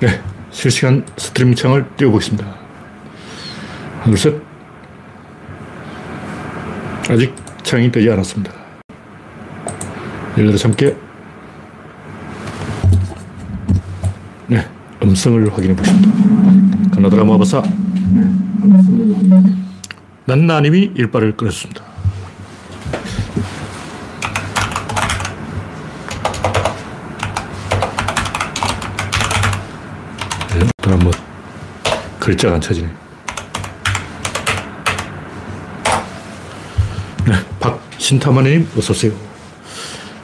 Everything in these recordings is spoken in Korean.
네, 실시간 스트리밍 창을 띄워보겠습니다. 하나, 둘, 셋. 아직 창이 뜨지 않았습니다. 열여덟 함께. 네, 음성을 확인해 보십니다. 가나다라 마바사. 난나님이 일발을 끊었습니다. 그럼 뭐 글자가 안 쳐지네. 네, 박신타마님 어서 오세요.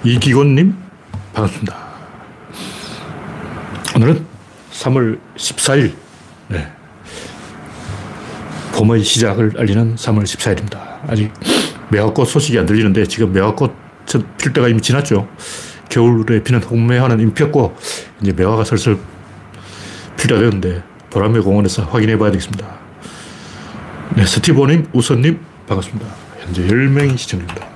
이기곤님 반갑습니다. 오늘은 3월 14일 네. 봄의 시작을 알리는 3월 14일입니다. 아직 매화꽃 소식이 안 들리는데 지금 매화꽃 필 때가 이미 지났죠. 겨울에 피는 홍매화는 이미 폈고 이제 매화가 슬슬 필요가 되는데 보람의 공원에서 확인해 봐야 되겠습니다. 네, 스티브님, 우선님 반갑습니다. 현재 10명이 시청 중입니다.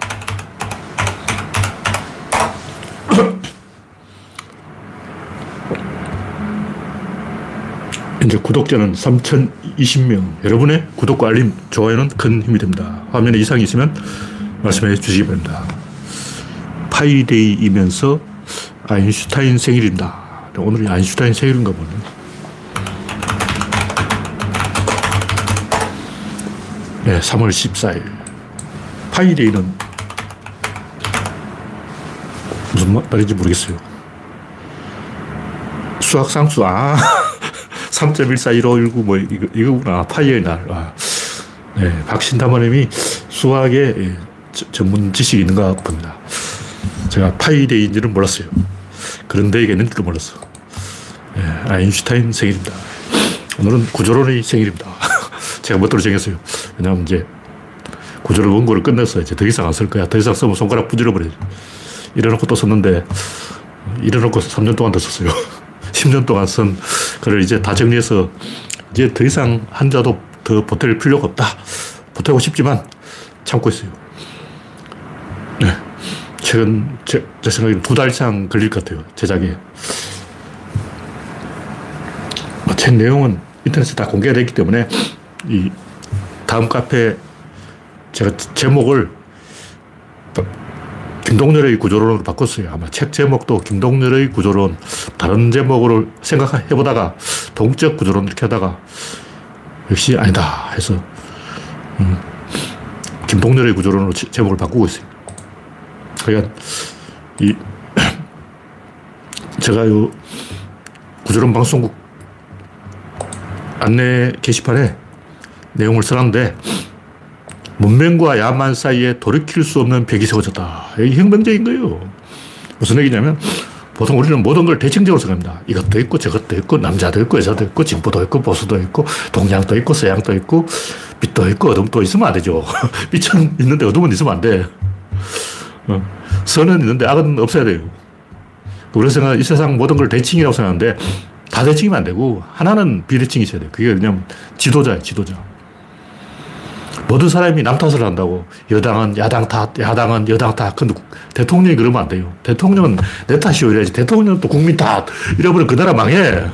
이제 구독자는 3,020명. 여러분의 구독과 알림, 좋아요는 큰 힘이 됩니다. 화면에 이상이 있으면 말씀해 주시기 바랍니다. 파이데이이면서 아인슈타인 생일입니다. 오늘이 아인슈타인 생일인가 보네. 네, 3월 14일. 파이데이는 무슨 말인지 모르겠어요. 수학 상수, 아. 3.141519뭐 이거, 이거구나. 파이의 날. 아. 네, 박신타마님이 수학에 예, 전문 지식이 있는가 봅니다. 제가 Pi Day인지는 몰랐어요. 그런 day가 있는지도 몰랐어. 네, 아인슈타인 생일입니다. 오늘은 구조론의 생일입니다. 제가 멋대로 정했어요. 왜냐하면 이제 구조론 원고를 끝내서 이제 더 이상 안 쓸 거야. 더 이상 쓰면 손가락 분질러버려요. 이래놓고 또 썼는데, 이래놓고 3년 동안 더 썼어요. 10년 동안 쓴 글을 이제 다 정리해서 이제 더 이상 한자도 더 보탤 필요가 없다. 보태고 싶지만 참고 있어요. 네. 최근 제, 제 생각에 두달 이상 걸릴 것 같아요. 제작에. 뭐책 내용은 인터넷에 다 공개가 됐기 때문에 이 다음 카페 제가 제목을 김동렬의 구조론으로 바꿨어요. 아마 책 제목도 김동렬의 구조론, 다른 제목으로 생각해보다가 동적 구조론 이렇게 하다가 역시 아니다 해서 음, 김동렬의 구조론으로 제목을 바꾸고 있어요. 그러니까 이 제가 요 구조론 방송국 안내 게시판에 내용을 써놨는데 문명과 야만 사이에 돌이킬 수 없는 벽이 세워졌다. 이게 혁명적인 거예요. 무슨 얘기냐면 보통 우리는 모든 걸 대칭적으로 생각합니다. 이것도 있고 저것도 있고 남자도 있고 여자도 있고 진보도 있고 보수도 있고 동양도 있고 서양도 있고 빛도 있고 어둠도 있으면 안 되죠. 빛은 있는데 어둠은 있으면 안 돼. 어. 선은 있는데 악은 없어야 돼요. 그래서 이 세상 모든 걸 대칭이라고 생각하는데 다 대칭이면 안 되고 하나는 비대칭이 있어야 돼요. 그게 그냥 지도자예요, 지도자. 모든 사람이 남 탓을 한다고. 여당은 야당 탓, 야당은 여당 탓. 근데 대통령이 그러면 안 돼요. 대통령은 내 탓이오 이래야지. 대통령은 또 국민 탓. 이러면 그 나라 망해.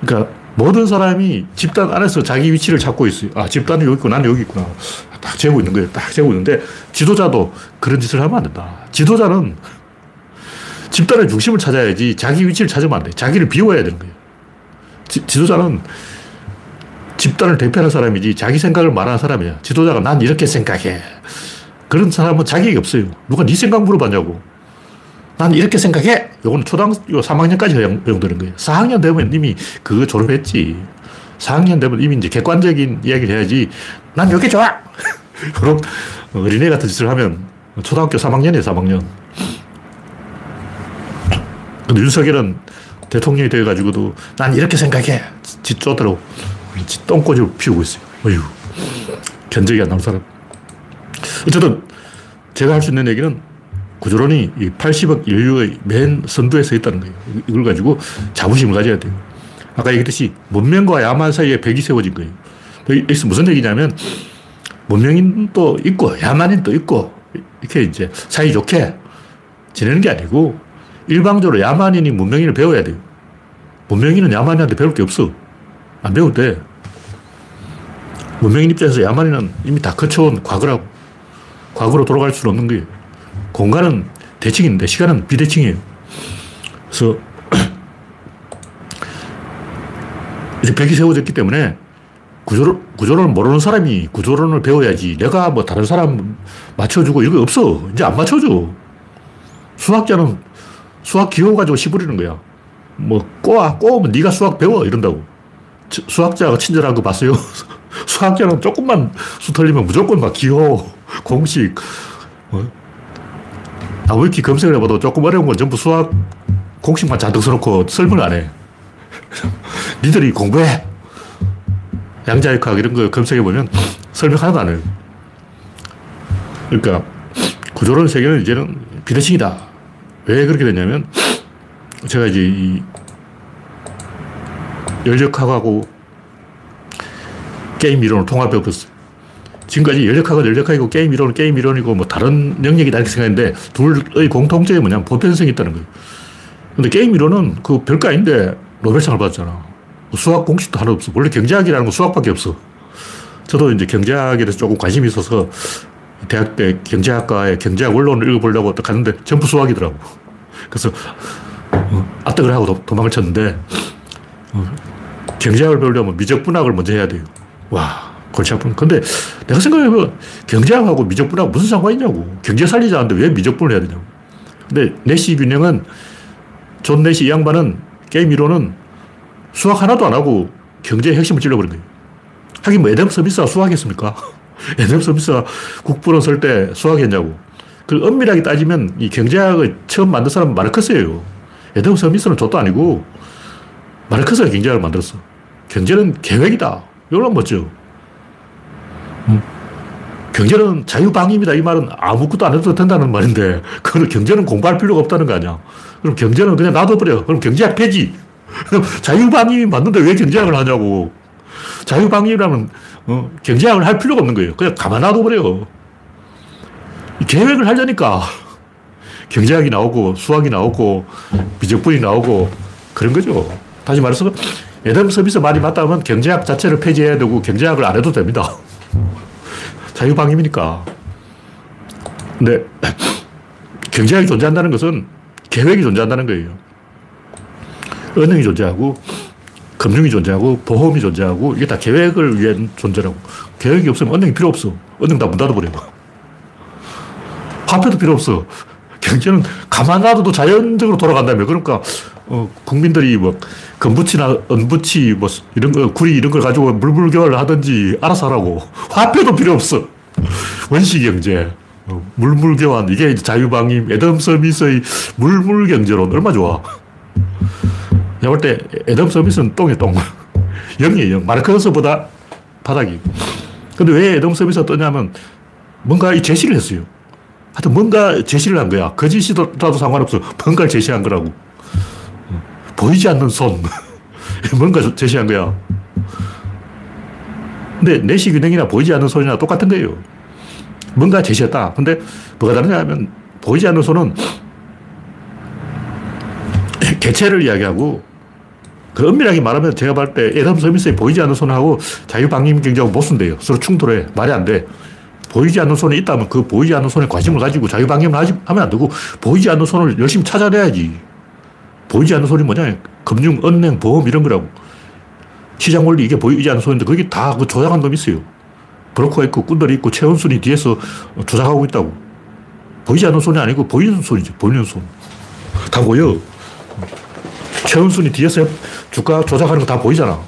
그러니까 모든 사람이 집단 안에서 자기 위치를 찾고 있어요. 아, 집단은 여기 있고 나는 여기 있구나. 딱 재고 있는 거예요. 딱 재고 있는데 지도자도 그런 짓을 하면 안 된다. 지도자는 집단의 중심을 찾아야지 자기 위치를 찾으면 안 돼. 자기를 비워야 되는 거예요. 지, 지도자는 집단을 대표하는 사람이지 자기 생각을 말하는 사람이야. 지도자가 난 이렇게 생각해. 그런 사람은 자격이 없어요. 누가 네 생각 물어봤냐고. 난 이렇게 생각해. 요건 초등학교 3학년까지 허용되는 거예요. 4학년 되면 이미 그거 졸업했지. 4학년 되면 이미 이제 객관적인 이야기를 해야지. 난 이게 좋아. 그럼 어린애 같은 짓을 하면 초등학교 3학년이에요, 3학년. 근데 윤석열은 대통령이 돼가지고도 난 이렇게 생각해. 짓쫓더라고. 똥꼬집을 피우고 있어요. 어휴. 견적이 안 나온 사람. 어쨌든 제가 할 수 있는 얘기는 구조론이 80억 인류의 맨 선두에 서 있다는 거예요. 이걸 가지고 자부심을 가져야 돼요. 아까 얘기했듯이 문명과 야만 사이에 벽이 세워진 거예요. 여기서 무슨 얘기냐면 문명인 도 있고 야만인 도 있고 이렇게 이제 사이좋게 지내는 게 아니고 일방적으로 야만인이 문명인을 배워야 돼요. 문명인은 야만이한테 배울 게 없어. 안 배워도 돼. 문명인 입장에서 야만이는 이미 다 거쳐온 과거라고. 과거로 돌아갈 수는 없는 거예요. 공간은 대칭인데 시간은 비대칭이에요. 그래서 이제 벽이 세워졌기 때문에 구조론, 구조론을 모르는 사람이 구조론을 배워야지. 내가 뭐 다른 사람 맞춰주고 이거 없어. 이제 안 맞춰줘. 수학자는 수학 기호 가지고 시부리는 거야. 뭐 꼬아, 꼬우면 네가 수학 배워 이런다고. 수학자가 친절한 거 봤어요? 수학자는 조금만 수 틀리면 무조건 막 기호, 공식, 뭐. 나무위키 검색을 해봐도 조금 어려운 건 전부 수학 공식만 잔뜩 써놓고 설명을 안 해. 니들이 공부해! 양자역학 이런 거 검색해보면 설명 하나도 안 해요. 그러니까 구조론 세계는 이제는 비대칭이다. 왜 그렇게 됐냐면 제가 이제 이 열역학하고 게임 이론을 통합해 봤어요. 지금까지 열역학은 열역학이고 게임 이론은 게임 이론이고 뭐 다른 영역이다 이렇게 생각했는데 둘의 공통점이 뭐냐면 보편성이 있다는 거예요. 근데 게임 이론은 그 별거 아닌데 노벨상을 받았잖아. 수학 공식도 하나 없어. 원래 경제학이라는 건 수학밖에 없어. 저도 이제 경제학에 대해서 조금 관심이 있어서 대학 때 경제학과에 경제학 원론을 읽어보려고 갔는데 전부 수학이더라고. 그래서 어, 아뜨을 하고 도, 망을 쳤는데 어, 경제학을 배우려면 미적분학을 먼저 해야 돼요. 와, 골치 아픈. 근데 내가 생각해보면 경제학하고 미적분학 무슨 상관이 있냐고. 경제 살리자는데 왜 미적분을 해야 되냐고. 근데 내시 균형은 존 내시 이 양반은 게임 이론은 수학 하나도 안 하고 경제의 핵심을 찔러버린 거예요. 하긴 뭐 애덤 스미스가 수학했습니까? 애덤 스미스가 국부론 쓸 때 수학했냐고. 그 엄밀하게 따지면 이 경제학을 처음 만든 사람은 마르크스예요. 애덤 스미스는 저도 아니고 마르크스가 경제학을 만들었어. 경제는 계획이다. 이걸로 멋져. 음. 경제는 자유방임이다. 이 말은 아무것도 안 해도 된다는 말인데, 그걸 경제는 공부할 필요가 없다는 거 아니야. 그럼 경제는 그냥 놔둬버려. 그럼 경제학 폐지. 자유방임이 맞는데 왜 경제학을 하냐고. 자유방임이라면 어, 경제학을 할 필요가 없는 거예요. 그냥 가만 놔둬버려. 계획을 하려니까 경제학이 나오고 수학이 나오고 미적분이 나오고 그런 거죠. 다시 말해서 에덤 서비스 말이 맞다면 경제학 자체를 폐지해야 되고 경제학을 안 해도 됩니다. 자유방임이니까. 근데 경제학이 존재한다는 것은 계획이 존재한다는 거예요. 은행이 존재하고 금융이 존재하고 보험이 존재하고 이게 다 계획을 위한 존재라고. 계획이 없으면 은행이 필요 없어. 은행 다 문 닫아버려. 화폐도 필요 없어. 경제는 가만 놔둬도 자연적으로 돌아간다며. 그러니까, 어, 국민들이 뭐, 금부치나 은부치, 뭐, 이런 거, 구리 이런 걸 가지고 물물교환을 하든지 알아서 하라고. 화폐도 필요 없어. 원시 경제. 어, 물물교환. 이게 자유방임, 에덤 서비스의 물물경제론. 얼마 좋아. 내가 볼때 에덤 서비스는 똥이 똥. 0이에요, 0. 마르크스보다 바닥이. 근데 왜 에덤 서비스가 떠냐면 뭔가 이 제시를 했어요. 하여튼 뭔가 제시를 한 거야. 거짓이라도 상관없어. 뭔가를 제시한 거라고. 보이지 않는 손. 뭔가 제시한 거야. 근데 내시 균형이나 보이지 않는 손이나 똑같은 거예요. 뭔가 제시했다. 근데 뭐가 다르냐 하면 보이지 않는 손은 개체를 이야기하고 그 엄밀하게 말하면 제가 볼때 에덤 서비스에 보이지 않는 손하고 자유방임 경제하고 못 쓴대요. 서로 충돌해. 말이 안 돼. 보이지 않는 손이 있다면 그 보이지 않는 손에 관심을 가지고 자유방임을 하면 안 되고 보이지 않는 손을 열심히 찾아내야지. 보이지 않는 손이 뭐냐? 금융, 은행, 보험 이런 거라고. 시장 원리 이게 보이지 않는 손인데 거기 다 그 조작한 놈이 있어요. 브로커가 있고 꾼들이 있고 최은순이 뒤에서 조작하고 있다고. 보이지 않는 손이 아니고 보이는 손이지. 보이는 손. 다 보여. 최은순이 뒤에서 주가 조작하는 거 다 보이잖아.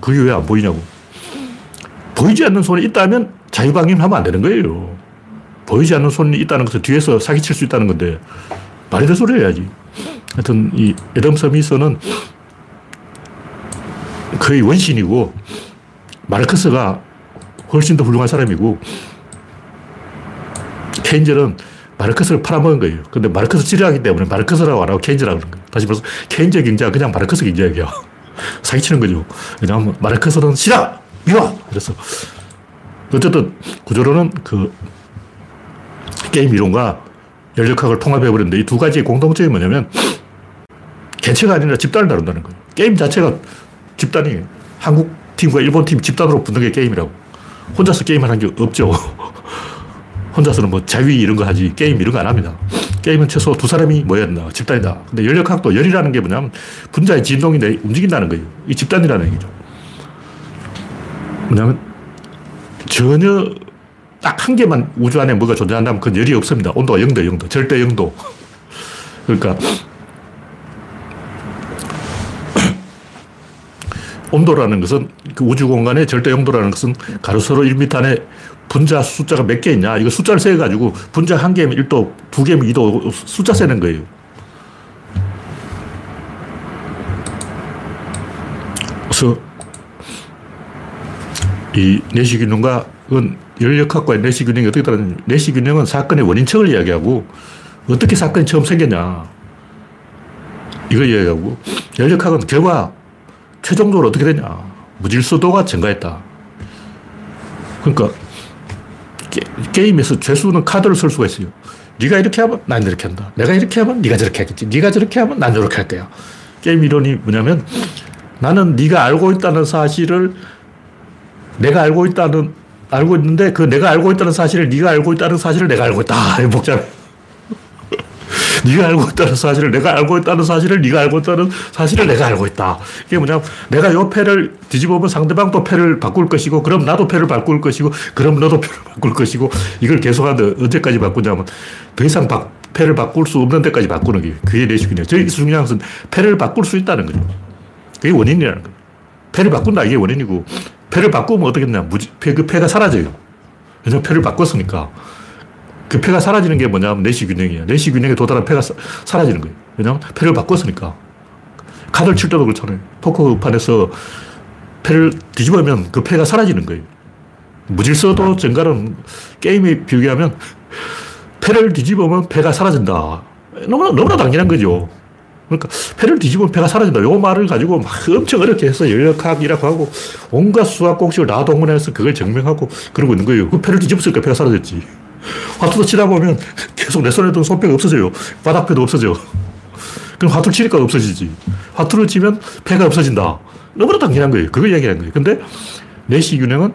그게 왜 안 보이냐고. 보이지 않는 손이 있다면 자유방임 하면 안 되는 거예요. 보이지 않는 손이 있다는 것은 뒤에서 사기칠 수 있다는 건데, 말이 될 소리 해야지. 하여튼, 이 에덤 서미서는 거의 원신이고, 마르크스가 훨씬 더 훌륭한 사람이고, 케인저는 마르크스를 팔아먹은 거예요. 근데 마르크스 지뢰하기 때문에 마르크스라고 안 하고 케인즈라고 그러는 거예요. 다시 말해서 케인즈 경제가 그냥 마르크스 경제학이야. 사기치는 거죠. 왜냐하면 마르크스는 싫어! 미워! 그래서 어쨌든 구조로는 그 게임 이론과 연력학을 통합해버렸는데 이 두 가지의 공통점이 뭐냐면 개체가 아니라 집단을 다룬다는 거예요. 게임 자체가 집단이에요. 한국 팀과 일본 팀 집단으로 붙는 게 게임이라고. 혼자서 게임을 한 게 없죠. 혼자서는 뭐 자위 이런 거 하지 게임 이런 거 안 합니다. 게임은 최소 두 사람이 된다. 집단이다. 근데 열역학도 열이라는 게 뭐냐면 분자의 진동이 움직인다는 거예요. 이 집단이라는 얘기죠. 뭐냐면 전혀 딱 한 개만 우주 안에 뭐가 존재한다면 그건 열이 없습니다. 온도가 0도, 0도. 절대 0도. 그러니까 온도라는 것은 그 우주 공간의 절대 영도라는 것은 가로 세로 1m 안에 분자 숫자가 몇 개 있냐. 이거 숫자를 세 가지고 분자 한 개면 1도, 두 개면 2도 숫자 세는 거예요. 그래서 이 내시균형과 그건 열역학과의 내시균형이 어떻게 다르냐. 내시균형은 사건의 원인층을 이야기하고 어떻게 사건이 처음 생겼냐. 이걸 이야기하고 열역학은 결과 최종적으로 어떻게 되냐. 무질서도가 증가했다. 그러니까 게, 임에서 죄수는 카드를 쓸 수가 있어요. 네가 이렇게 하면 난 이렇게 한다. 내가 이렇게 하면 네가 저렇게 하겠지. 네가 저렇게 하면 난 이렇게 할 거야. 게임 이론이 뭐냐면 나는 네가 알고 있다는 사실을 내가 알고 있다는 알고 있는데 그 내가 알고 있다는 사실을 네가 알고 있다는 사실을 내가 알고 있다. 복잡해. 네가 알고 있다는 사실을 내가 알고 있다는 사실을 네가 알고 있다는 사실을 내가 알고 있다. 이게 뭐냐면 내가 요 패를 뒤집어보면 상대방도 패를 바꿀 것이고 그럼 나도 패를 바꿀 것이고 그럼 너도 패를 바꿀 것이고 이걸 계속하는데 언제까지 바꾸냐면 더 이상 바, 패를 바꿀 수 없는 데까지 바꾸는 게 그게 내식이네요. 저기 중요한 것은 패를 바꿀 수 있다는 거죠. 그게 원인이라는 거예요. 패를 바꾼다 이게 원인이고 패를 바꾸면 어떻게 되냐. 그 패가 사라져요. 왜냐면 패를 바꿨으니까. 그 패가 사라지는 게 뭐냐면 내시 균형이에요. 내시 균형에 도달한 패가 사, 라지는 거예요. 왜냐면 패를 바꿨으니까. 카드를 칠 때도 그렇잖아요. 포커판에서 패를 뒤집으면 그 패가 사라지는 거예요. 무질서도 증가는 게임에 비교하면 패를 뒤집으면 패가 사라진다. 너무나, 너무나 당연한 거죠. 그러니까 패를 뒤집으면 패가 사라진다. 요 말을 가지고 막 엄청 어렵게 해서 열역학이라고 하고 온갖 수학 공식을 다 동원해서 그걸 증명하고 그러고 있는 거예요. 그 패를 뒤집었으니까 패가 사라졌지. 화투도 치다 보면 계속 내 손에 든 손패가 없어져요. 바닥패도 없어져. 그럼 화투 치니까 없어지지. 화투를 치면 패가 없어진다. 너무나 당연한 거예요. 그걸 이야기하는 거예요. 근데 내시 균형은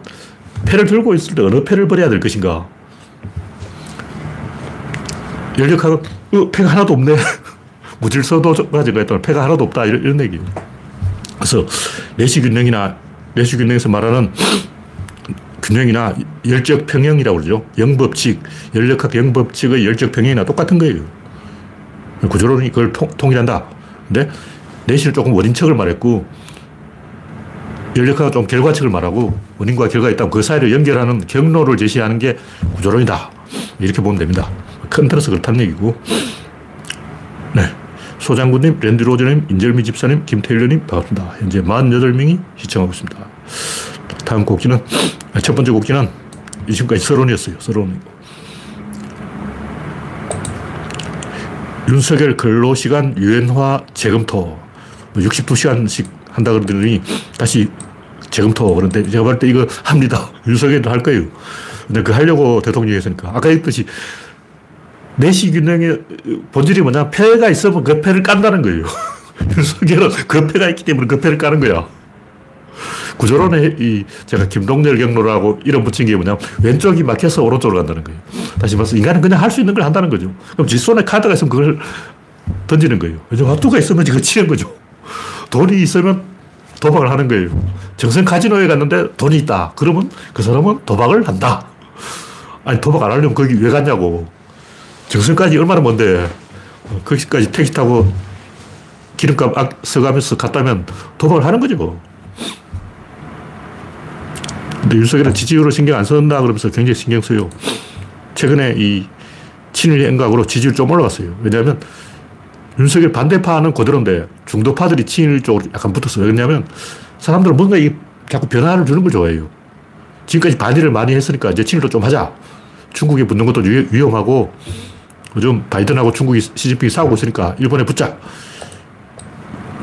패를 들고 있을 때 어느 패를 버려야 될 것인가. 열역학은 어, 패가 하나도 없네. 무질서도가 증가했다. 패가 하나도 없다. 이런, 이런 얘기예요. 그래서 내시 균형이나 내시 균형에서 말하는 균형이나 열적 평형이라고 그러죠. 영법칙, 열역학 영법칙의 열적 평형이나 똑같은 거예요. 구조론이 그걸 통, 일한다 근데 내신은 조금 원인척을 말했고 열역학은 좀 결과책을 말하고 원인과 결과가 있다면 그 사이를 연결하는 경로를 제시하는 게 구조론이다. 이렇게 보면 됩니다. 큰 틀어서 그렇다는 얘기고. 네. 소장군님, 랜드로저님, 인절미 집사님, 김태일님 반갑습니다. 현재 48명이 시청하고 있습니다. 다음 곡기는, 첫 번째 곡기는 지금까지 서론이었어요. 서론. 윤석열 근로시간 유연화 재검토. 62시간씩 뭐 한다 그러더니 다시 재검토. 그런데 제가 볼 때 이거 합니다. 윤석열도 할 거예요. 근데 그 하려고 대통령이 했으니까. 아까 했듯이 내시 균형의 본질이 뭐냐. 폐가 있으면 그 폐를 깐다는 거예요. 윤석열은 그 폐가 있기 때문에 그 폐를 까는 거야. 구조론에 이 제가 김동렬 경로라고 이름 붙인 게 뭐냐면 왼쪽이 막혀서 오른쪽으로 간다는 거예요. 다시 말해서 인간은 그냥 할 수 있는 걸 한다는 거죠. 그럼 지 손에 카드가 있으면 그걸 던지는 거예요. 왜냐면 화투가 있으면 그거 치는 거죠. 돈이 있으면 도박을 하는 거예요. 정성 카지노에 갔는데 돈이 있다. 그러면 그 사람은 도박을 한다. 아니, 도박 안 하려면 거기 왜 갔냐고. 정성까지 얼마나 먼데, 거기까지 택시 타고 기름값 써가면서 갔다면 도박을 하는 거죠. 근데 윤석열은 지지율을 신경 안 쓴다 그러면서 굉장히 신경 써요. 최근에 이 친일 행각으로 지지율 좀 올라갔어요. 왜냐하면 윤석열 반대파는 그대로인데 중도파들이 친일 쪽으로 약간 붙었어요. 왜냐하면 사람들은 뭔가 이 자꾸 변화를 주는 걸 좋아해요. 지금까지 반일을 많이 했으니까 이제 친일도 좀 하자. 중국에 붙는 것도 위험하고 요즘 바이든하고 중국이 시진핑이 싸우고 있으니까 일본에 붙자.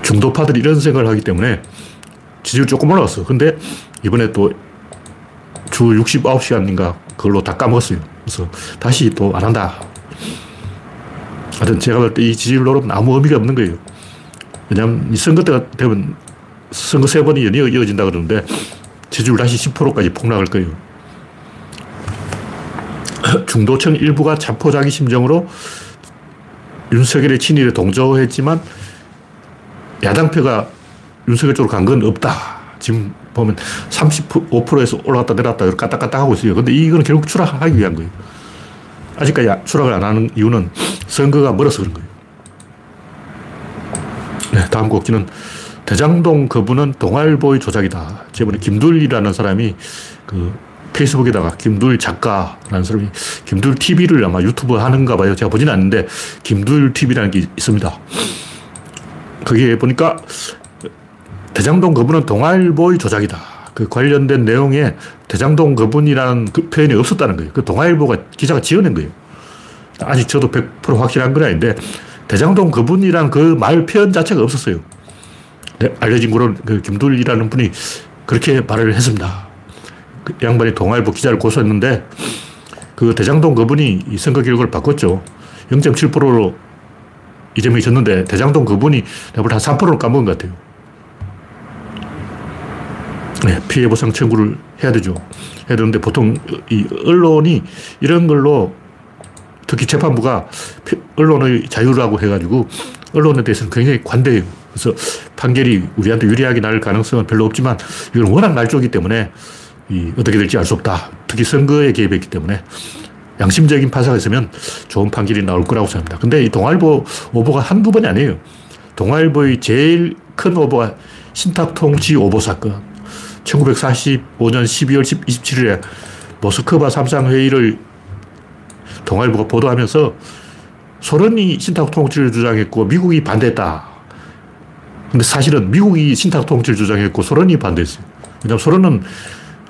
중도파들이 이런 생각을 하기 때문에 지지율 조금 올라갔어. 근데 이번에 또 주 69시간인가 그걸로 다 까먹었어요. 그래서 다시 또 안 한다. 하여튼 제가 볼 때 이 지지율 노름은 아무 의미가 없는 거예요. 왜냐하면 이 선거 때가 되면 선거 세 번이 연이어 이어진다 그러는데 지지율 다시 10%까지 폭락할 거예요. 중도층 일부가 자포자기 심정으로 윤석열의 친일에 동조했지만 야당표가 윤석열 쪽으로 간 건 없다. 지금 보면 35%에서 올라갔다 내려갔다 까딱까딱 하고 있어요. 근데 이거는 결국 추락하기 위한 거예요. 아직까지 추락을 안 하는 이유는 선거가 멀어서 그런 거예요. 네, 다음 곡지는 대장동 그분은 동아일보의 조작이다. 저번에 김둘이라는 사람이 그 페이스북에다가 김둘 작가라는 사람이 김둘 TV를 아마 유튜브 하는가 봐요. 제가 보진 않는데 김둘 TV라는 게 있습니다. 거기에 보니까 대장동 그분은 동아일보의 조작이다. 그 관련된 내용에 대장동 그분이라는 그 표현이 없었다는 거예요. 그 동아일보가 기자가 지어낸 거예요. 아직 저도 100% 확실한 건 아닌데 대장동 그분이란 그 말 표현 자체가 없었어요. 네, 알려진 거로 그 김둘이라는 분이 그렇게 말을 했습니다. 그 양반이 동아일보 기자를 고소했는데 그 대장동 그분이 선거 결과를 바꿨죠. 0.7%로 이재명이 졌는데 대장동 그분이 내가 볼한 3%를 까먹은 것 같아요. 네, 피해 보상 청구를 해야 되죠. 해야 되는데 보통 이 언론이 이런 걸로 특히 재판부가 언론의 자유라고 해가지고 언론에 대해서는 굉장히 관대해요. 그래서 판결이 우리한테 유리하게 날 가능성은 별로 없지만 이건 워낙 날조기 때문에 이 어떻게 될지 알 수 없다. 특히 선거에 개입했기 때문에 양심적인 판사가 있으면 좋은 판결이 나올 거라고 생각합니다. 근데 이 동아일보 오보가 한두 번이 아니에요. 동아일보의 제일 큰 오보가 신탁통치 오보 사건. 1945년 12월 27일에 모스크바 삼상회의를 동아일보가 보도하면서 소련이 신탁 통치를 주장했고 미국이 반대했다. 근데 사실은 미국이 신탁 통치를 주장했고 소련이 반대했어요. 왜냐하면 소련은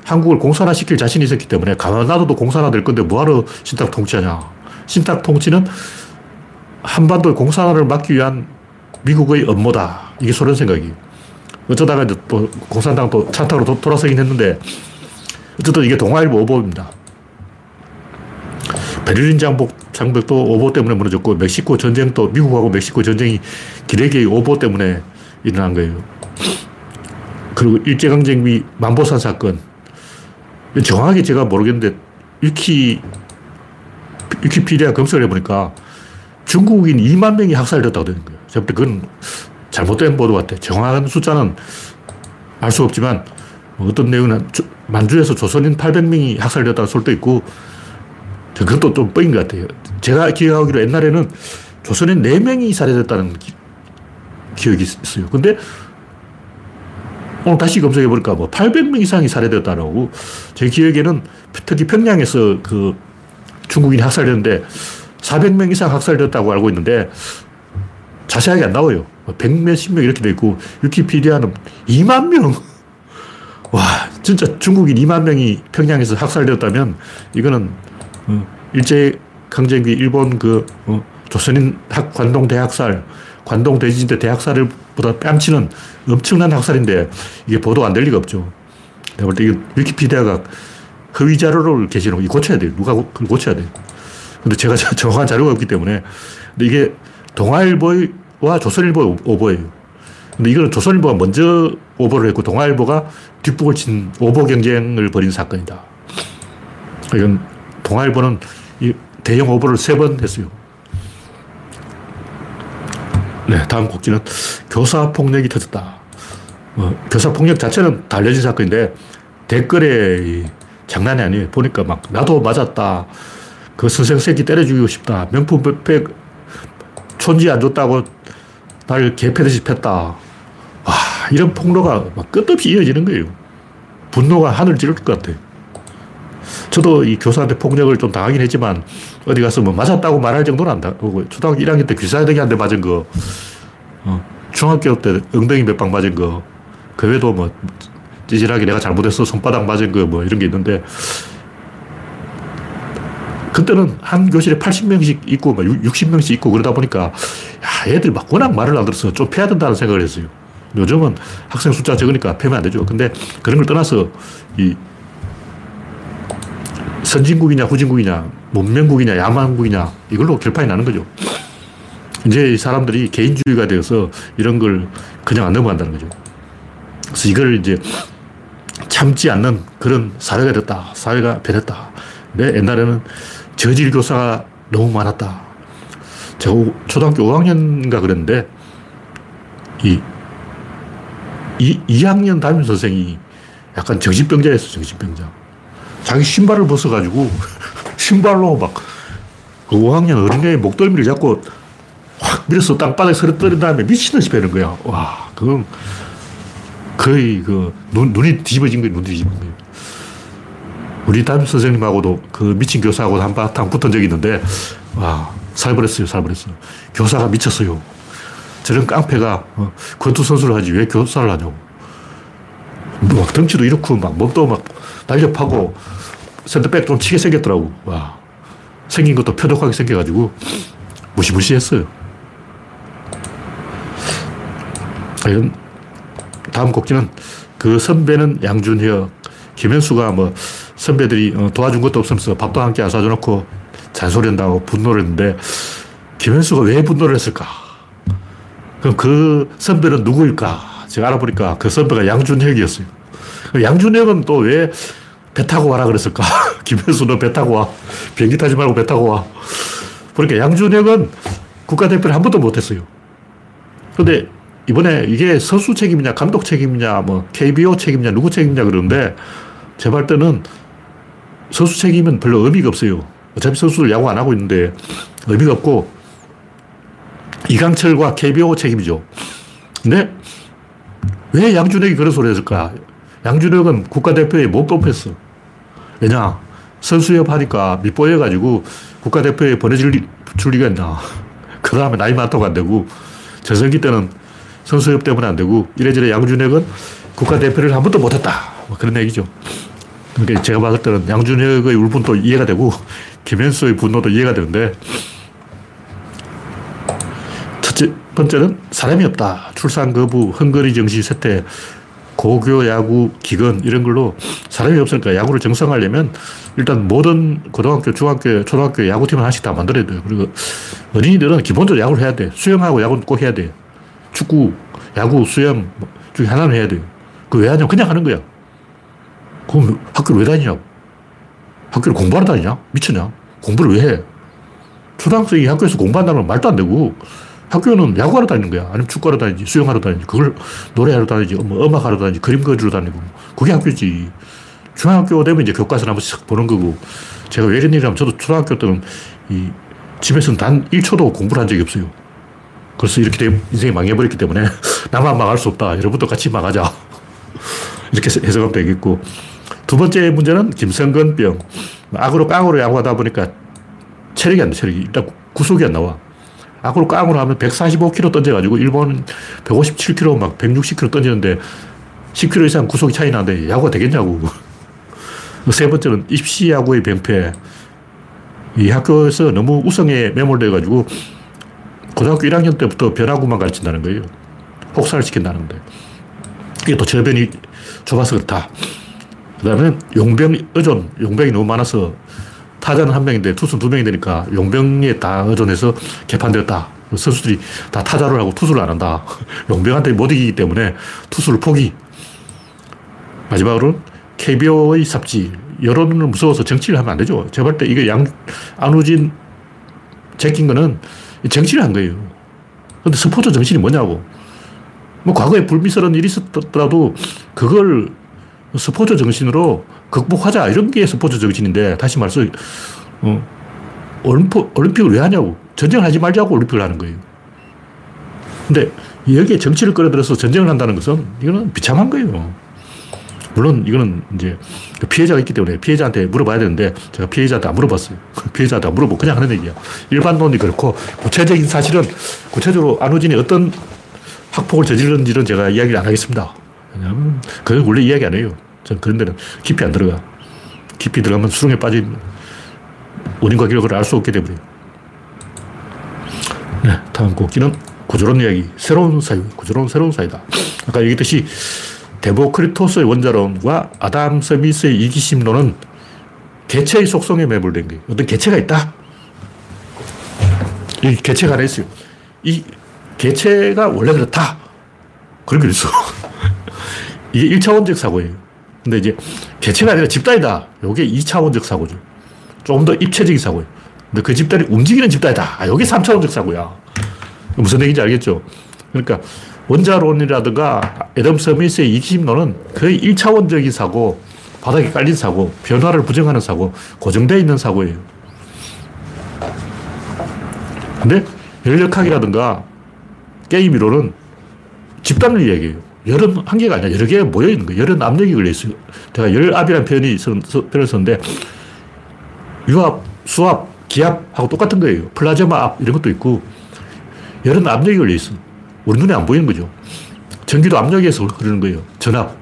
한국을 공산화 시킬 자신이 있었기 때문에 가만 놔둬도 공산화 될 건데 뭐하러 신탁 통치하냐. 신탁 통치는 한반도의 공산화를 막기 위한 미국의 업무다. 이게 소련 생각이에요. 어쩌다가 또 공산당 또 찬탁으로 돌아서긴 했는데 어쨌든 이게 동아일보 오보입니다. 베를린 장복, 장벽도 오보 때문에 무너졌고 멕시코 전쟁도 미국하고 멕시코 전쟁이 기레기의 오보 때문에 일어난 거예요. 그리고 일제강점기 만보산 사건. 정확하게 제가 모르겠는데 위키, 위키피디아 검색을 해보니까 중국인 2만 명이 학살됐다고 되는 거예요. 제가 그건 잘못된 보도 같아. 정확한 숫자는 알 수 없지만 어떤 내용은 만주에서 조선인 800명이 학살되었다는 소리도 있고 그것도 좀 뻥인 것 같아요. 제가 기억하기로 옛날에는 조선인 4명이 살해됐다는 기, 기억이 있어요. 근데 오늘 다시 검색해 보니까 뭐 800명 이상이 살해됐다라고 제 기억에는 특히 평양에서 그 중국인이 학살됐는데 400명 이상 학살됐다고 알고 있는데 자세하게 안 나와요. 100몇십 명 이렇게 돼 있고 위키피디아는 2만 명. 와, 진짜 중국인 2만 명이 평양에서 학살되었다면 이거는 어, 일제 강점기 일본 그 어, 조선인 학 관동 대학살, 관동 대지대 대학살을 보다 뺨치는 엄청난 학살인데 이게 보도 안 될 리가 없죠. 내가 볼때 이게 위키피디아가 허위 자료를 게시는 거 고쳐야 돼요. 누가 그걸 고쳐야 돼요. 근데 제가 정확한 자료가 없기 때문에 근데 이게 동아일보와 조선일보 오보예요. 근데 이거는 조선일보가 먼저 오보를 했고 동아일보가 뒷북을 친 오보 경쟁을 벌인 사건이다. 이건 동아일보는 이 대형 오보를 세 번 했어요. 네, 다음 곡지는 교사 폭력이 터졌다. 어, 교사 폭력 자체는 다 알려진 사건인데 댓글에 장난이 아니에요. 보니까 막 나도 맞았다. 그 선생 새끼 때려 죽이고 싶다. 명품 백 촌지 안 줬다고 날 개패듯이 팼다. 와, 이런 폭로가 막 끝없이 이어지는 거예요. 분노가 하늘 찌를 것 같아요. 저도 이 교사한테 폭력을 좀 당하긴 했지만 어디 가서 뭐 맞았다고 말할 정도는 안 당하고 초등학교 1학년 때 귀사대기 한대 맞은 거 어, 중학교 때 엉덩이 몇 방 맞은 거 그 외에도 뭐 찌질하게 내가 잘못해서 손바닥 맞은 거 뭐 이런 게 있는데 그때는 한 교실에 80명씩 있고 60명씩 있고 그러다 보니까 야, 애들 막 워낙 말을 안 들어서 좀 패야 된다는 생각을 했어요. 요즘은 학생 숫자 적으니까 패면 안 되죠. 근데 그런 걸 떠나서 이 선진국이냐 후진국이냐 문명국이냐 야만국이냐 이걸로 결판이 나는 거죠. 이제 사람들이 개인주의가 되어서 이런 걸 그냥 안 넘어간다는 거죠. 그래서 이걸 이제 참지 않는 그런 사회가 됐다. 사회가 변했다. 근데 옛날에는 저질 교사가 너무 많았다. 제가 초등학교 5학년인가 그랬는데, 이, 이 2학년 담임 선생이 약간 정신병자였어, 정신병자. 자기 신발을 벗어가지고, 신발로 막, 그 5학년 어린애의 목덜미를 잡고 확 밀어서 땅바닥에 서려뜨린 다음에 미친듯이 베는 거야. 와, 그건 거의 그 눈, 눈이 뒤집어진 거예요, 눈이 뒤집어진 거예요. 우리 담임 선생님하고도 그 미친 교사하고 한바탕 붙은 적이 있는데, 와, 살벌했어요, 살벌했어요. 교사가 미쳤어요. 저런 깡패가 어, 권투 선수를 하지 왜 교사를 하냐고. 막 덩치도 이렇고 막 몸도 막 날렵하고 센터백 좀 치게 생겼더라고. 와. 생긴 것도 표독하게 생겨가지고 무시무시했어요. 다음 곡지는 그 선배는 양준혁, 김현수가 뭐 선배들이 어, 도와준 것도 없으면서 밥도 함께 안 사줘놓고 잔소리 한다고 분노를 했는데 김현수가 왜 분노를 했을까? 그럼 그 선배는 누구일까? 제가 알아보니까 그 선배가 양준혁이었어요. 양준혁은 또 왜 배 타고 와라 그랬을까? 김현수 너 배 타고 와. 비행기 타지 말고 배 타고 와. 그러니까 양준혁은 국가대표를 한 번도 못했어요. 근데 이번에 이게 선수 책임이냐, 감독 책임이냐, 뭐 KBO 책임이냐, 누구 책임이냐 그러는데 제발 때는 선수 책임은 별로 의미가 없어요. 어차피 선수들 야구 안 하고 있는데 의미가 없고 이강철과 KBO 책임이죠. 근데 왜 양준혁이 그런 소리 했을까? 양준혁은 국가대표에 못 뽑혔어. 왜냐? 선수협 하니까 밑보여가지고 국가대표에 보내줄 리, 줄 리가 있나. 그 다음에 나이 많다고 안 되고, 전성기 때는 선수협 때문에 안 되고, 이래저래 양준혁은 국가대표를 한 번도 못했다. 뭐 그런 얘기죠. 그러니까 제가 봤을 때는 양준혁의 울분도 이해가 되고, 김현수의 분노도 이해가 되는데, 첫째 번째는 사람이 없다. 출산 거부, 헝거리 정시 세태, 고교 야구 기근 이런 걸로 사람이 없으니까 야구를 정상화하려면 일단 모든 고등학교, 중학교, 초등학교 야구팀을 하나씩 다 만들어야 돼요. 그리고 어린이들은 기본적으로 야구를 해야 돼. 수영하고 야구는 꼭 해야 돼. 축구, 야구, 수영 중에 하나는 해야 돼요. 그 왜 하냐면 그냥 하는 거야. 그럼 학교를 왜 다니냐고. 학교를 공부하러 다니냐? 미쳤냐? 공부를 왜 해? 초등학생이 학교에서 공부한다는 건 말도 안 되고 학교는 야구하러 다니는 거야. 아니면 축구하러 다니지, 수영하러 다니지, 그걸 노래하러 다니지, 뭐 음악하러 다니지, 그림 그리러 다니고. 그게 학교지. 중학교 되면 이제 교과서 한 번씩 보는 거고. 제가 왜 이런 일이냐면 저도 초등학교 때는 이 집에서는 단 1초도 공부를 한 적이 없어요. 그래서 이렇게 인생이 망해버렸기 때문에 나만 망할 수 없다. 여러분도 같이 망하자. 이렇게 해석하면 되겠고. 두 번째 문제는 김성근병. 악으로 깡으로 야구하다 보니까 체력이 안 돼, 체력이. 일단 구속이 안 나와. 악으로 깡으로 하면 145km 던져가지고 일본 157km 막 160km 던지는데 10km 이상 구속이 차이 나는데 야구가 되겠냐고. 세 번째는 입시 야구의 병폐. 이 학교에서 너무 우성에 매몰돼가지고 고등학교 1학년 때부터 변화구만 가르친다는 거예요. 혹사를 시킨다는 데 이게 또 저변이 좁아서 그렇다. 그 다음에 용병 의존, 용병이 너무 많아서 타자는 한 명인데 투수는 두 명이 되니까 용병에 다 의존해서 개판되었다. 선수들이 다 타자를 하고 투수를 안 한다. 용병한테 못 이기기 때문에 투수를 포기. 마지막으로는 KBO의 삽지. 여론을 무서워서 정치를 하면 안 되죠. 제발 때 이게 양, 안우진 제낀 거는 정치를 한 거예요. 근데 스포츠 정신이 뭐냐고. 뭐 과거에 불미스러운 일이 있었더라도 그걸 스포츠 정신으로 극복하자. 이런 게 스포츠 정신인데, 다시 말해서, 어, 올림픽, 올림픽을 왜 하냐고. 전쟁을 하지 말자고 올림픽을 하는 거예요. 근데 여기에 정치를 끌어들여서 전쟁을 한다는 것은 이거는 비참한 거예요. 물론 이거는 이제 그 피해자가 있기 때문에 피해자한테 물어봐야 되는데 제가 피해자한테 안 물어봤어요. 피해자한테 안 물어보고 그냥 하는 얘기야. 일반론이 그렇고 구체적인 사실은 구체적으로 안우진이 어떤 학폭을 저질렀는지는 제가 이야기를 안 하겠습니다. 왜냐하면 그건 원래 이야기 안 해요. 전 그런 데는 깊이 안 들어가. 깊이 들어가면 수렁에 빠진 원인과 결과를 알 수 없게 되버려요. 네, 다음 곡기는 구조론 이야기. 새로운 사유. 구조론 새로운 사유다. 아까 얘기했듯이 데모크리토스의 원자론과 아담 스미스의 이기심론은 개체의 속성에 매몰된 거예요. 어떤 개체가 있다. 이 개체가 하나 있어요. 이 개체가 원래 그렇다. 그런 게 있어. 이게 1차원적 사고예요. 근데 이제 개체가 아니라 집단이다. 이게 2차원적 사고죠. 조금 더 입체적인 사고예요. 근데 그 집단이 움직이는 집단이다. 아, 이게 3차원적 사고야. 무슨 얘기인지 알겠죠? 그러니까 원자론이라든가 에덤 서미스의 이기심론은 거의 1차원적인 사고, 바닥에 깔린 사고, 변화를 부정하는 사고, 고정되어 있는 사고예요. 근데 열역학이라든가 게임 이론은 집단을 이야기해요. 열은 한 개가 아니라 여러 개가 모여 있는 거예요. 열은 압력이 걸려 있어요. 제가 열압이라는 표현이 표현을 썼는데 유압, 수압, 기압하고 똑같은 거예요. 플라즈마 압 이런 것도 있고 열은 압력이 걸려 있어. 우리 눈에 안 보이는 거죠. 전기도 압력에서 흐르는 거예요. 전압.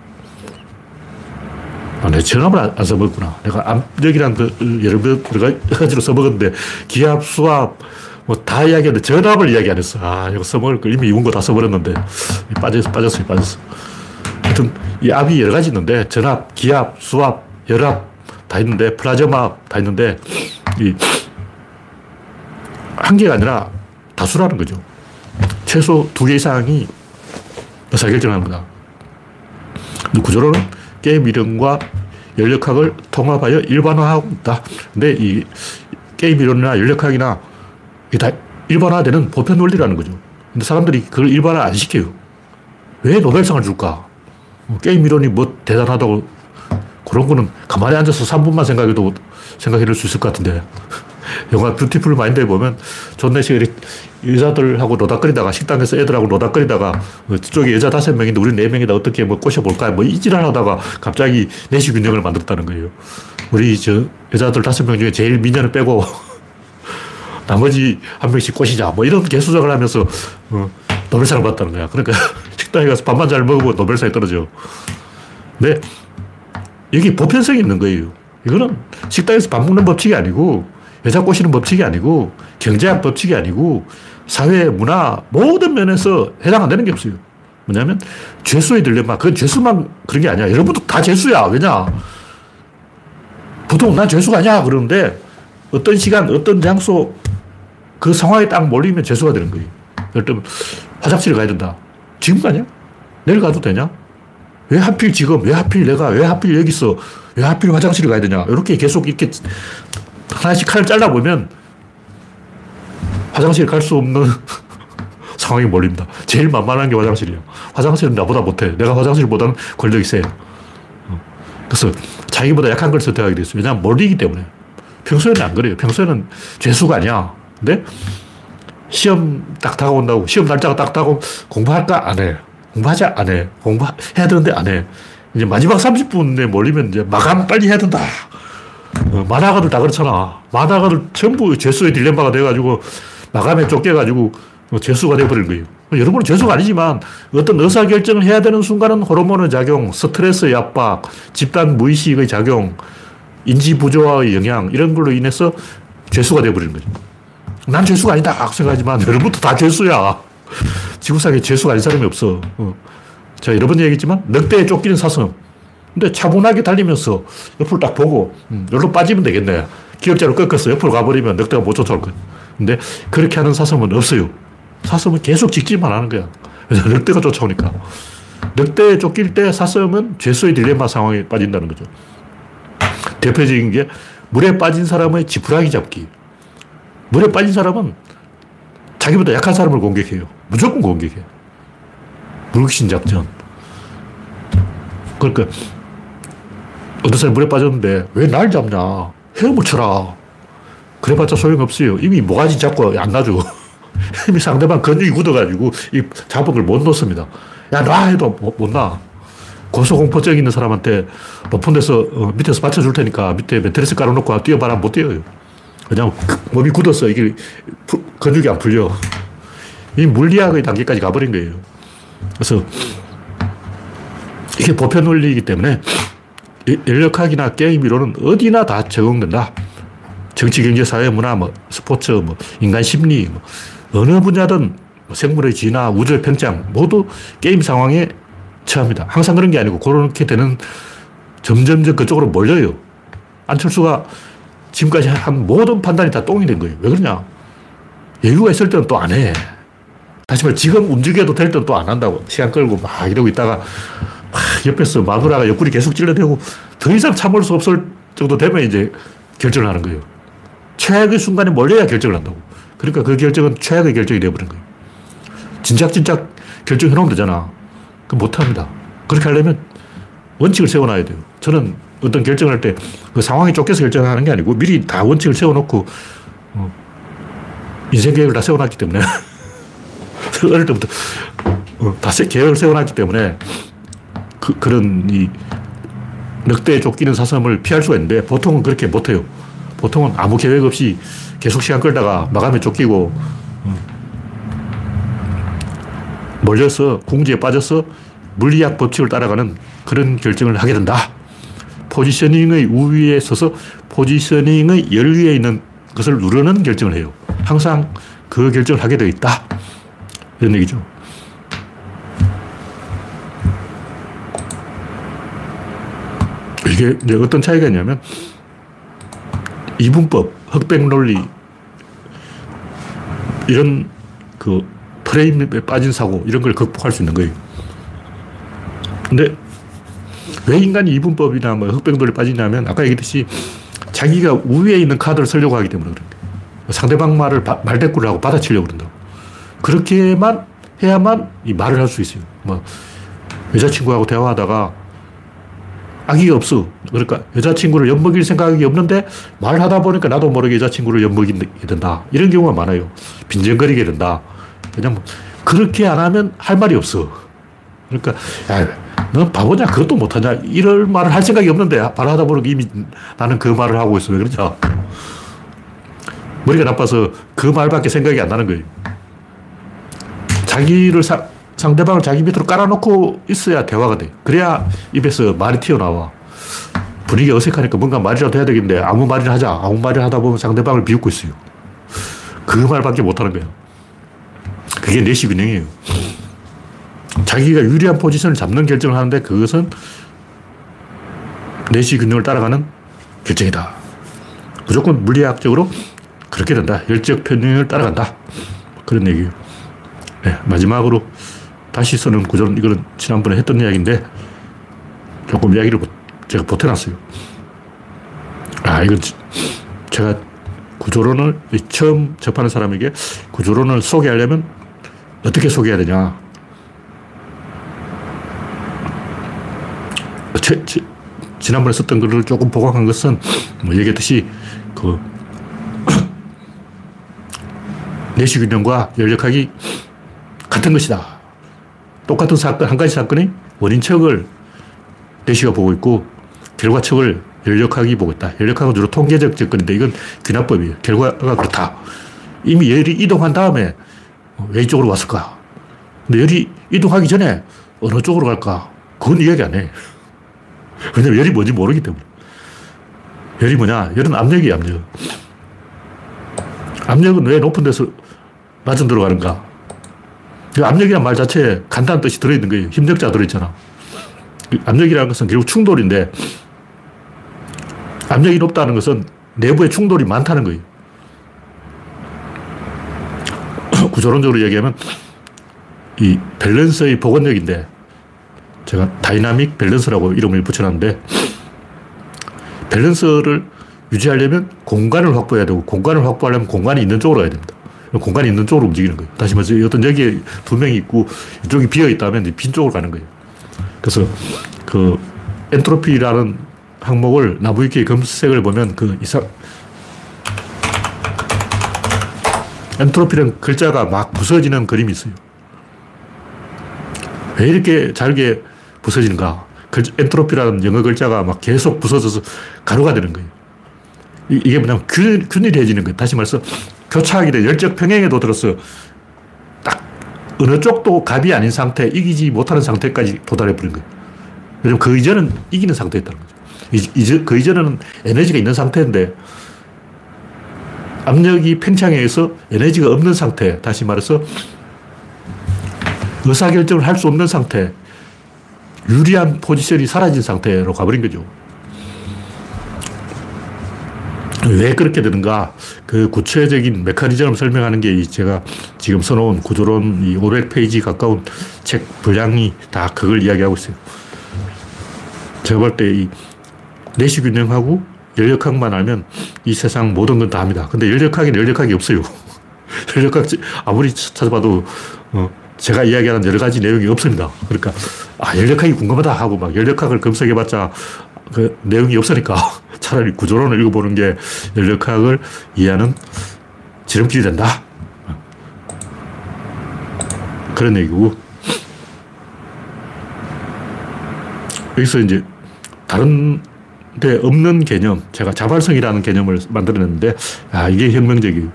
아, 내 전압을 안, 안 써먹었구나. 내가 압력이란 그 여러 가지로 써먹었는데 기압, 수압, 뭐 다 이야기했는데 전압을 이야기 안 했어. 아, 이거 써먹을 거 이미 이거 다 써버렸는데. 빠졌어, 빠졌어요, 빠졌어. 하여튼 이 압이 여러 가지 있는데 전압, 기압, 수압, 열압 다 있는데 플라즈마 다 있는데 이 한 개가 아니라 다수라는 거죠. 최소 두 개 이상이 의사결정하는 거다. 구조론은 게임 이론과 열역학을 통합하여 일반화하고 있다. 근데 이 게임 이론이나 열역학이나 이게 다 일반화되는 보편 원리라는 거죠. 근데 사람들이 그걸 일반화 안 시켜요. 왜 노벨상을 줄까? 뭐 게임 이론이 뭐 대단하다고 그런 거는 가만히 앉아서 3분만 생각해도 생각해낼 수 있을 것 같은데. 영화 뷰티풀 마인드에 보면 존내 씨 여자들하고 노닥거리다가 식당에서 애들하고 노닥거리다가 저쪽에 여자 다섯 명인데 우리 네 명이다 어떻게 뭐 꼬셔볼까 뭐 이질을 하다가 갑자기 내시 균형을 만들었다는 거예요. 우리 저 여자들 다섯 명 중에 제일 미녀를 빼고 나머지 한 명씩 꼬시자. 뭐 이런 개수작을 하면서 어, 노벨상을 받았다는 거야. 그러니까 식당에 가서 밥만 잘 먹으면 노벨상이 떨어져. 근데 여기 보편성이 있는 거예요. 이거는 식당에서 밥 먹는 법칙이 아니고 여자 꼬시는 법칙이 아니고 경제학 법칙이 아니고 사회, 문화 모든 면에서 해당 안 되는 게 없어요. 뭐냐면 죄수의 딜레마. 그건 죄수만 그런 게 아니야. 여러분도 다 죄수야. 왜냐? 보통 난 죄수가 아니야. 그러는데 어떤 시간, 어떤 장소, 그 상황에 딱 몰리면 재수가 되는 거예요. 예를 들면 화장실에 가야 된다. 지금 가냐? 내일 가도 되냐? 왜 하필 지금? 왜 하필 내가? 왜 하필 여기 있어? 왜 하필 화장실에 가야 되냐? 이렇게 계속 이렇게 하나씩 칼을 잘라보면 화장실 갈 수 없는 상황에 몰립니다. 제일 만만한 게 화장실이에요. 화장실은 나보다 못해. 내가 화장실보다는 권력이 세. 어. 그래서 자기보다 약한 걸 선택하게 됐어요. 왜냐하면 몰리기 때문에. 평소에는 안 그래요. 평소에는 죄수가 아니야. 근데 시험 딱 다가온다고, 시험 날짜가 딱 다가오면 공부할까? 안 해. 공부하자? 안 해. 공부해야 되는데 안 해. 이제 마지막 30분에 몰리면 이제 마감 빨리 해야 된다. 어, 만화가들 다 그렇잖아. 만화가들 전부 재수의 딜레마가 돼가지고 마감에 쫓겨가지고 재수가 돼버린 거예요. 여러분은 재수가 아니지만 어떤 의사결정을 해야 되는 순간은 호르몬의 작용, 스트레스의 압박, 집단 무의식의 작용, 인지 부조화의 영향, 이런 걸로 인해서 재수가 돼버리는 거죠. 난 죄수가 아니다 생각하지만 여러분도 다 죄수야. 지구상에 죄수가 아닌 사람이 없어. 어. 제가 여러 번 얘기했지만 늑대에 쫓기는 사슴. 근데 차분하게 달리면서 옆으로 딱 보고 음, 여기로 빠지면 되겠네. 기억자로 꺾어서 옆으로 가버리면 늑대가 못 쫓아올 거야. 근데 그렇게 하는 사슴은 없어요. 사슴은 계속 직진만 하는 거야. 늑대가 쫓아오니까. 늑대에 쫓길 때 사슴은 죄수의 딜레마 상황에 빠진다는 거죠. 대표적인 게 물에 빠진 사람의 지푸라기 잡기. 물에 빠진 사람은 자기보다 약한 사람을 공격해요. 무조건 공격해. 물귀신 작전. 그러니까 어떤 사람이 물에 빠졌는데 왜 날 잡냐. 헤엄을 쳐라. 그래봤자 소용없어요. 이미 모가지 잡고 안 놔줘. 이미 상대방 근육이 굳어가지고 이걸못 놓습니다. 야, 놔! 해도 못, 못 놔. 고소공포증 있는 사람한테 높은 데서 어, 밑에서 받쳐줄 테니까 밑에 매트리스 깔아놓고 뛰어봐라 못 뛰어요. 그냥 몸이 굳어서 이게 근육이 안 풀려. 이 물리학의 단계까지 가버린 거예요. 그래서 이게 보편 원리이기 때문에 인력학이나 게임 이론은 어디나 다 적용된다. 정치, 경제, 사회, 문화, 뭐 스포츠, 뭐 인간 심리, 뭐 어느 분야든 뭐 생물의 진화, 우주의 평장 모두 게임 상황에 처합니다. 항상 그런 게 아니고 그렇게 되는 점점점 그쪽으로 몰려요. 안철수가 지금까지 한 모든 판단이 다 똥이 된 거예요. 왜 그러냐? 여유가 있을 때는 또 안 해. 다시 말해 지금 움직여도 될때또안 한다고. 시간 끌고 막 이러고 있다가 막 옆에서 마누라가 옆구리 계속 찔러대고 더 이상 참을 수 없을 정도 되면 이제 결정을 하는 거예요. 최악의 순간에 몰려야 결정을 한다고. 그러니까 그 결정은 최악의 결정이 되어버린 거예요. 진작 진작 결정해 놓으면 되잖아. 그 못합니다. 그렇게 하려면 원칙을 세워놔야 돼요. 저는 어떤 결정을 할 때 그 상황이 쫓겨서 결정하는 게 아니고 미리 다 원칙을 세워놓고 어, 인생 계획을 다 세워놨기 때문에 어릴 때부터 어, 다 계획을 세워놨기 때문에 그, 그런 이 늑대에 쫓기는 사슴을 피할 수가 있는데 보통은 그렇게 못해요. 보통은 아무 계획 없이 계속 시간 끌다가 마감에 쫓기고 어, 몰려서 궁지에 빠져서 물리학 법칙을 따라가는 그런 결정을 하게 된다. 포지셔닝의 우위에 서서 포지셔닝의 열위에 있는 것을 누르는 결정을 해요. 항상 그 결정을 하게 되어 있다. 이런 얘기죠. 이게 이제 어떤 차이가 있냐면 이분법, 흑백 논리 이런 그 프레임에 빠진 사고 이런 걸 극복할 수 있는 거예요. 근데 왜 인간이 이분법이나 뭐 흑백돌이 빠지냐면 아까 얘기했듯이 자기가 우위에 있는 카드를 쓰려고 하기 때문에 그런 거예요. 상대방 말을 말대꾸를 하고 받아치려고 그런다고. 그렇게만 해야만 이 말을 할 수 있어요. 뭐 여자친구하고 대화하다가 악의가 없어. 그러니까 여자친구를 엿먹일 생각이 없는데 말하다 보니까 나도 모르게 여자친구를 엿먹이게 된다. 이런 경우가 많아요. 빈정거리게 된다. 왜냐면 그렇게 안 하면 할 말이 없어. 그러니까 야, 넌 바보냐? 그것도 못하냐? 이럴 말을 할 생각이 없는데 말하다 보니까 이미 나는 그 말을 하고 있어. 왜 그러죠? 머리가 나빠서 그 말밖에 생각이 안 나는 거예요. 자기를 사, 상대방을 자기 밑으로 깔아놓고 있어야 대화가 돼. 그래야 입에서 말이 튀어나와. 분위기 어색하니까 뭔가 말이라도 해야 되겠는데 아무 말이나 하자. 아무 말이나 하다 보면 상대방을 비웃고 있어요. 그 말밖에 못하는 거예요. 그게 내시 균형이에요. 자기가 유리한 포지션을 잡는 결정을 하는데 그것은 내시 균형을 따라가는 결정이다. 무조건 물리학적으로 그렇게 된다. 열적 편향을 따라간다. 그런 얘기예요. 네, 마지막으로 다시 쓰는 구조는 이거는 지난번에 했던 이야기인데 조금 이야기를 제가 보태놨어요. 아, 이건 제가 구조론을 처음 접하는 사람에게 구조론을 소개하려면 어떻게 소개해야 되냐. 제, 제, 지난번에 썼던 글을 조금 보강한 것은 뭐 얘기했듯이 그 내시균형과 열역학이 같은 것이다. 똑같은 사건, 한 가지 사건의 원인척을 내시가 보고 있고 결과척을 열역학이 보고 있다. 열역학은 주로 통계적 접근인데 이건 귀납법이에요. 결과가 그렇다. 이미 열이 이동한 다음에 왜 이쪽으로 왔을까? 근데 열이 이동하기 전에 어느 쪽으로 갈까? 그건 이야기 안 해. 왜냐면 열이 뭔지 모르기 때문에. 열이 뭐냐? 열은 압력이에요, 압력. 압력은 왜 높은 데서 낮은 데로 가는가? 그 압력이란 말 자체에 간단한 뜻이 들어있는 거예요. 힘력자 들어있잖아. 그 압력이라는 것은 결국 충돌인데 압력이 높다는 것은 내부에 충돌이 많다는 거예요. 구조론적으로 얘기하면 이 밸런스의 복원력인데 제가 dynamic balance라고 이름을 붙여놨는데 밸런스를 유지하려면 공간을 확보해야 되고 공간을 확보하려면 공간이 있는 쪽으로 가야 됩니다. 공간이 있는 쪽으로 움직이는 거예요. 다시 말해서 어떤 여기에 두 명이 있고 이쪽이 비어 있다면 빈 쪽으로 가는 거예요. 그래서 그 엔트로피라는 항목을 나무위키 검색을 보면 그 이상 엔트로피는 글자가 막 부서지는 그림이 있어요. 왜 이렇게 잘게 부서지는가? 엔트로피라는 영어 글자가 막 계속 부서져서 가루가 되는 거예요. 이게 뭐냐면 균, 균일해지는 거예요. 다시 말해서 교차하게 돼. 열적 평행에 도 들어서 딱 어느 쪽도 갑이 아닌 상태, 이기지 못하는 상태까지 도달해 버린 거예요. 왜냐면 그 이전은 이기는 상태였다는 거죠. 그 이전은 에너지가 있는 상태인데 압력이 팽창에 의해서 에너지가 없는 상태, 다시 말해서 의사결정을 할 수 없는 상태, 유리한 포지션이 사라진 상태로 가버린 거죠. 왜 그렇게 되는가? 그 구체적인 메커니즘을 설명하는 게 제가 지금 써놓은 구조론 이 500페이지 가까운 책 분량이 다 그걸 이야기하고 있어요. 제가 볼 때 이 내시 균형하고 연력학만 알면 이 세상 모든 건 다 합니다. 근데 연력학에는 연력학이 없어요. 연력학 아무리 찾아봐도 어, 제가 이야기하는 여러 가지 내용이 없습니다. 그러니까 아 연력학이 궁금하다 하고 막 연력학을 검색해봤자 그 내용이 없으니까 차라리 구조론을 읽어보는 게 연력학을 이해하는 지름길이 된다. 그런 얘기고. 여기서 이제 다른 데 없는 개념, 제가 자발성이라는 개념을 만들어냈는데, 아, 이게 혁명적이에요.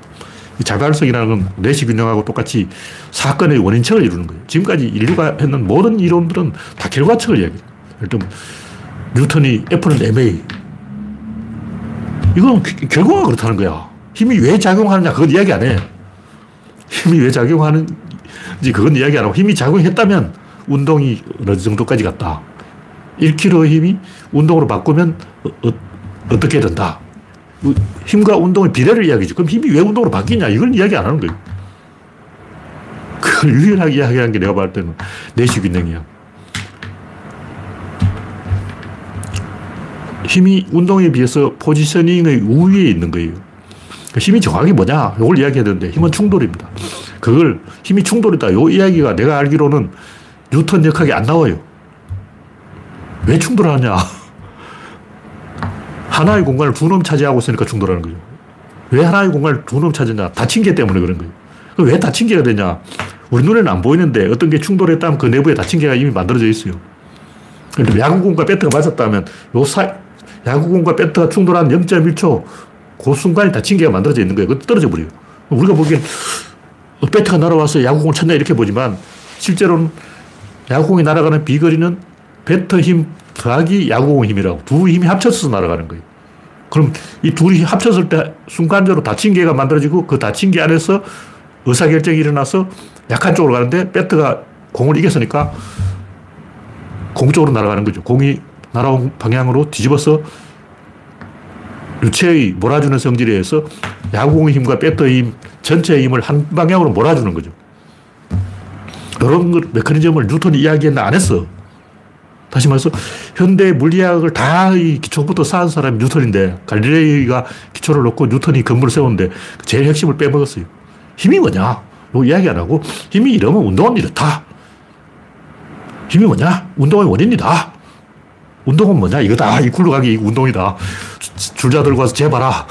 이 자발성이라는 건 내시 균형하고 똑같이 사건의 원인책을 이루는 거예요. 지금까지 인류가 했는 모든 이론들은 다 결과책을 이야기해요. 예를 뉴턴이 F는 MA. 이건 결과가 그렇다는 거야. 힘이 왜 작용하느냐, 그건 이야기 안 해. 힘이 왜 작용하는지 그건 이야기 안 하고 힘이 작용했다면 운동이 어느 정도까지 갔다. 1kg의 힘이 운동으로 바꾸면 어, 어 떻게 된다. 뭐 힘과 운동의 비례를 이야기지. 그럼 힘이 왜 운동으로 바뀌냐? 이걸 이야기 안 하는 거예요. 그걸 유일하게 이야기한 게 내가 봤을 때는 내시 균형이야. 힘이 운동에 비해서 포지셔닝의 우위에 있는 거예요. 그 힘이 정확히 뭐냐? 이걸 이야기해야 되는데 힘은 충돌입니다. 그걸 힘이 충돌이다. 이 이야기가 내가 알기로는 뉴턴 역학이 안 나와요. 왜 충돌하냐? 하나의 공간을 두 놈 차지하고 있으니까 충돌하는 거죠. 왜 하나의 공간을 두 놈 차지냐? 다친 게 때문에 그런 거예요. 왜 다친 게가 되냐? 우리 눈에는 안 보이는데 어떤 게 충돌했다면 그 내부에 다친 게가 이미 만들어져 있어요. 야구공과 배트가 맞았다면 요 사, 야구공과 배트가 충돌한 0.1초 그 순간에 다친 게가 만들어져 있는 거예요. 그 떨어져 버려요. 우리가 보기엔 어, 배트가 날아와서 야구공을 쳤나 이렇게 보지만 실제로는 야구공이 날아가는 비거리는 배터 힘 더하기 야구공 힘이라고 두 힘이 합쳐서 날아가는 거예요. 그럼 이 둘이 합쳤을 때 순간적으로 다친 개가 만들어지고 그 다친 개 안에서 의사결정이 일어나서 약한 쪽으로 가는데 배트가 공을 이겼으니까 공 쪽으로 날아가는 거죠. 공이 날아온 방향으로 뒤집어서 유체의 몰아주는 성질에 의해서 야구공의 힘과 배터의 힘, 전체의 힘을 한 방향으로 몰아주는 거죠. 이런 메커니즘을 뉴턴이 이야기했나 안 했어. 다시 말해서 현대 물리학을 다 이 기초부터 쌓은 사람이 뉴턴인데 갈릴레이가 기초를 놓고 뉴턴이 건물을 세웠는데 제일 핵심을 빼먹었어요. 힘이 뭐냐? 요 이야기 안 하고 힘이 이러면 운동은 이렇다. 힘이 뭐냐? 운동의 원인이다. 운동은 뭐냐? 이거다. 이 굴러가기 운동이다. 줄자 들고 와서 재봐라.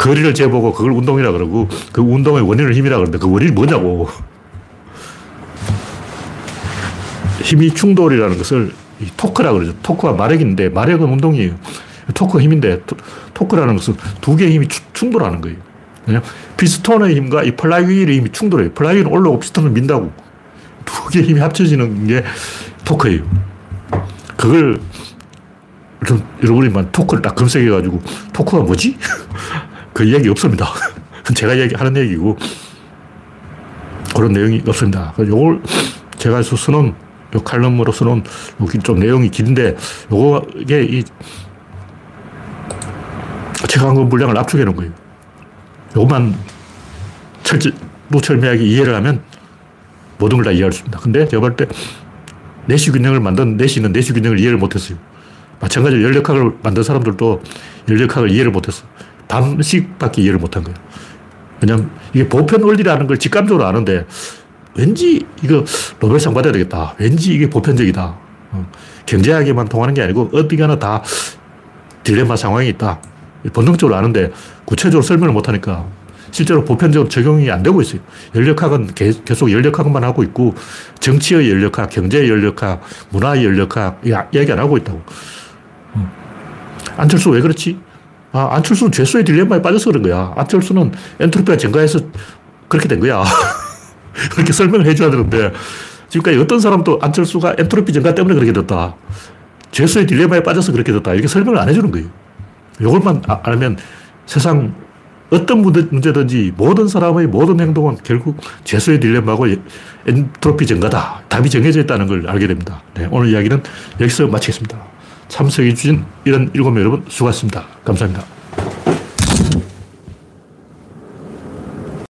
거리를 재보고 그걸 운동이라 그러고 그 운동의 원인을 힘이라 그러는데 그 원인이 뭐냐고. 힘이 충돌이라는 것을 토크라 그러죠. 토크와 마력인데 마력은 운동이에요. 토크가 힘인데 토크라는 것은 두 개의 힘이 충돌하는 거예요. 피스톤의 힘과 이 플라이휠의 힘이 충돌해요. 플라이휠은 올라오고 피스톤은 민다고. 두 개의 힘이 합쳐지는 게 토크예요. 그걸 좀 여러분이 토크를 딱 검색해가지고 토크가 뭐지? 그 이야기 없습니다. 제가 얘기하는 얘기고 그런 내용이 없습니다. 요걸 제가 써놓은 요 칼럼으로서는 여기 좀 내용이 긴데 요게 이 최강급 물량을 압축해 놓은 거예요. 요것만 철저, 무철미하게 이해를 하면 모든 걸 다 이해할 수 있습니다. 근데 제가 볼 때 내시 균형을 만든 내시는 내시 균형을 이해를 못했어요. 마찬가지로 연력학을 만든 사람들도 연력학을 이해를 못했어. 반씩밖에 이해를 못한 거예요. 왜냐면 이게 보편 원리라는 걸 직감적으로 아는데 왠지 이거 노벨상 받아야 되겠다. 왠지 이게 보편적이다. 어, 경제학에만 통하는 게 아니고 어디 가나 다 딜레마 상황이 있다. 본능적으로 아는데 구체적으로 설명을 못하니까 실제로 보편적으로 적용이 안 되고 있어요. 연력학은 계속 연력학만 하고 있고 정치의 연력학, 경제의 연력학, 문화의 연력학 이야기 안 하고 있다고. 어. 안철수 왜 그렇지? 아, 안철수는 죄수의 딜레마에 빠져서 그런 거야. 안철수는 엔트로피가 증가해서 그렇게 된 거야. 그렇게 설명을 해줘야 되는데 지금까지 어떤 사람도 안철수가 엔트로피 증가 때문에 그렇게 됐다. 죄수의 딜레마에 빠져서 그렇게 됐다. 이렇게 설명을 안 해주는 거예요. 이걸만 아, 알면 세상 어떤 문제든지 모든 사람의 모든 행동은 결국 죄수의 딜레마고 엔트로피 증가다. 답이 정해져 있다는 걸 알게 됩니다. 네, 오늘 이야기는 여기서 마치겠습니다. 참석해주신 이런 일곱 명 여러분 수고하셨습니다. 감사합니다.